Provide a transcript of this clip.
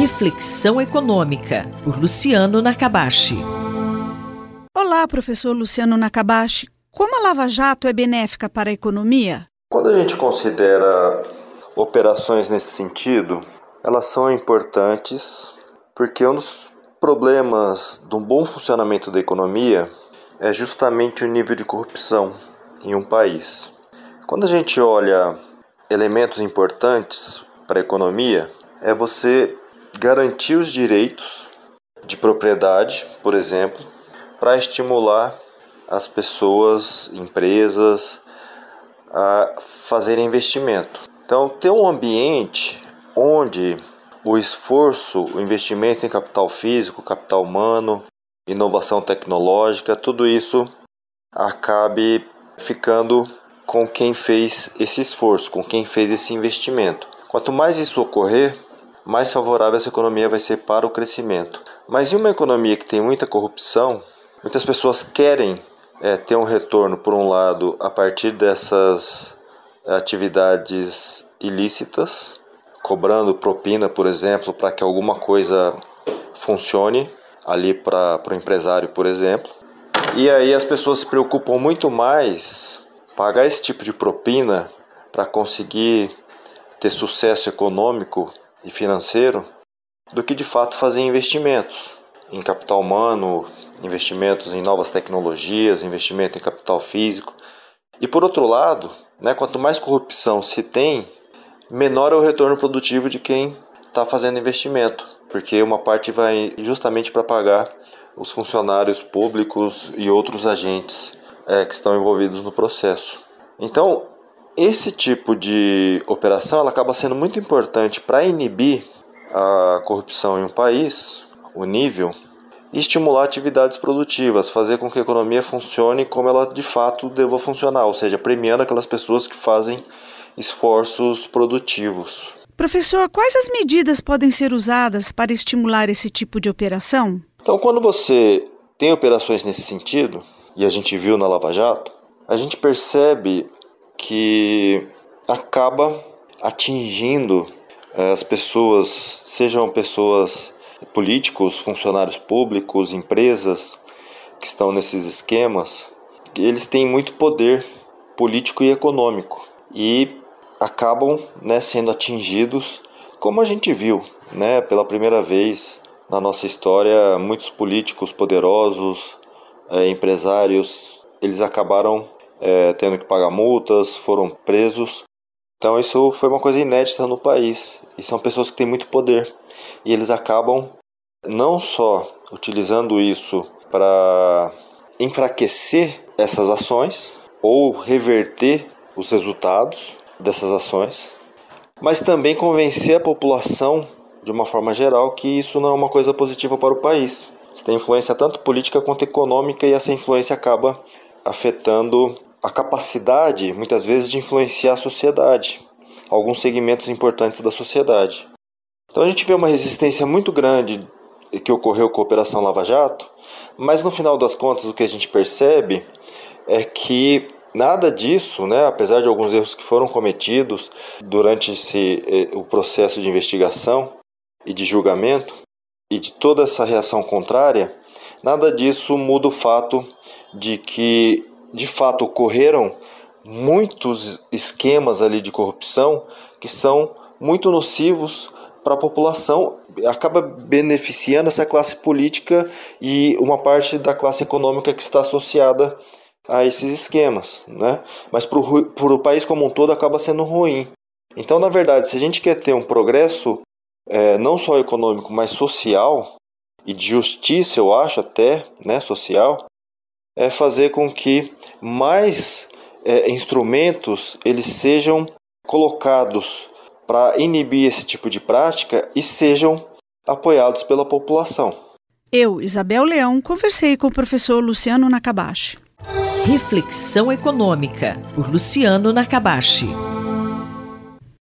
Reflexão Econômica, por Luciano Nakabashi. Olá, professor Luciano Nakabashi. Como a Lava Jato é benéfica para a economia? Quando a gente considera operações nesse sentido, elas são importantes porque um dos problemas de um bom funcionamento da economia é justamente o nível de corrupção em um país. Quando a gente olha elementos importantes para a economia, é você garantir os direitos de propriedade, por exemplo, para estimular as pessoas, empresas a fazerem investimento. Então, ter um ambiente onde o esforço, o investimento em capital físico, capital humano, inovação tecnológica, tudo isso acabe ficando com quem fez esse esforço, com quem fez esse investimento. Quanto mais isso ocorrer, mais favorável essa economia vai ser para o crescimento. Mas em uma economia que tem muita corrupção, muitas pessoas querem é, ter um retorno, por um lado, a partir dessas atividades ilícitas, cobrando propina, por exemplo, para que alguma coisa funcione ali para o empresário, por exemplo. E aí as pessoas se preocupam muito mais pagar esse tipo de propina para conseguir ter sucesso econômico e financeiro do que de fato fazer investimentos em capital humano, investimentos em novas tecnologias, investimento em capital físico. E por outro lado, né, quanto mais corrupção se tem, menor é o retorno produtivo de quem está fazendo investimento, porque uma parte vai justamente para pagar os funcionários públicos e outros agentes é, que estão envolvidos no processo. Então, esse tipo de operação ela acaba sendo muito importante para inibir a corrupção em um país, o nível, e estimular atividades produtivas, fazer com que a economia funcione como ela de fato deva funcionar, ou seja, premiando aquelas pessoas que fazem esforços produtivos. Professor, quais as medidas podem ser usadas para estimular esse tipo de operação? Então, quando você tem operações nesse sentido, e a gente viu na Lava Jato, a gente percebe que acaba atingindo eh, as pessoas, sejam pessoas políticos, funcionários públicos, empresas que estão nesses esquemas, eles têm muito poder político e econômico e acabam né, sendo atingidos, como a gente viu, né, pela primeira vez na nossa história, muitos políticos poderosos, é, empresários, eles acabaram é, tendo que pagar multas, foram presos. Então isso foi uma coisa inédita no país. E são pessoas que têm muito poder. E eles acabam não só utilizando isso para enfraquecer essas ações ou reverter os resultados dessas ações, mas também convencer a população de uma forma geral que isso não é uma coisa positiva para o país. Isso tem influência tanto política quanto econômica e essa influência acaba afetando a capacidade, muitas vezes, de influenciar a sociedade, alguns segmentos importantes da sociedade. Então a gente vê uma resistência muito grande que ocorreu com a Operação Lava Jato, mas no final das contas o que a gente percebe é que nada disso, né, apesar de alguns erros que foram cometidos durante esse, eh, o processo de investigação e de julgamento e de toda essa reação contrária, nada disso muda o fato de que de fato ocorreram muitos esquemas ali de corrupção que são muito nocivos para a população, acaba beneficiando essa classe política e uma parte da classe econômica que está associada a esses esquemas, né? Mas para o país como um todo acaba sendo ruim. Então, na verdade, se a gente quer ter um progresso é, não só econômico, mas social e de justiça, eu acho até, né, social, é fazer com que mais é, instrumentos eles sejam colocados para inibir esse tipo de prática e sejam apoiados pela população. Eu, Isabel Leão, conversei com o professor Luciano Nakabashi. Reflexão Econômica, por Luciano Nakabashi.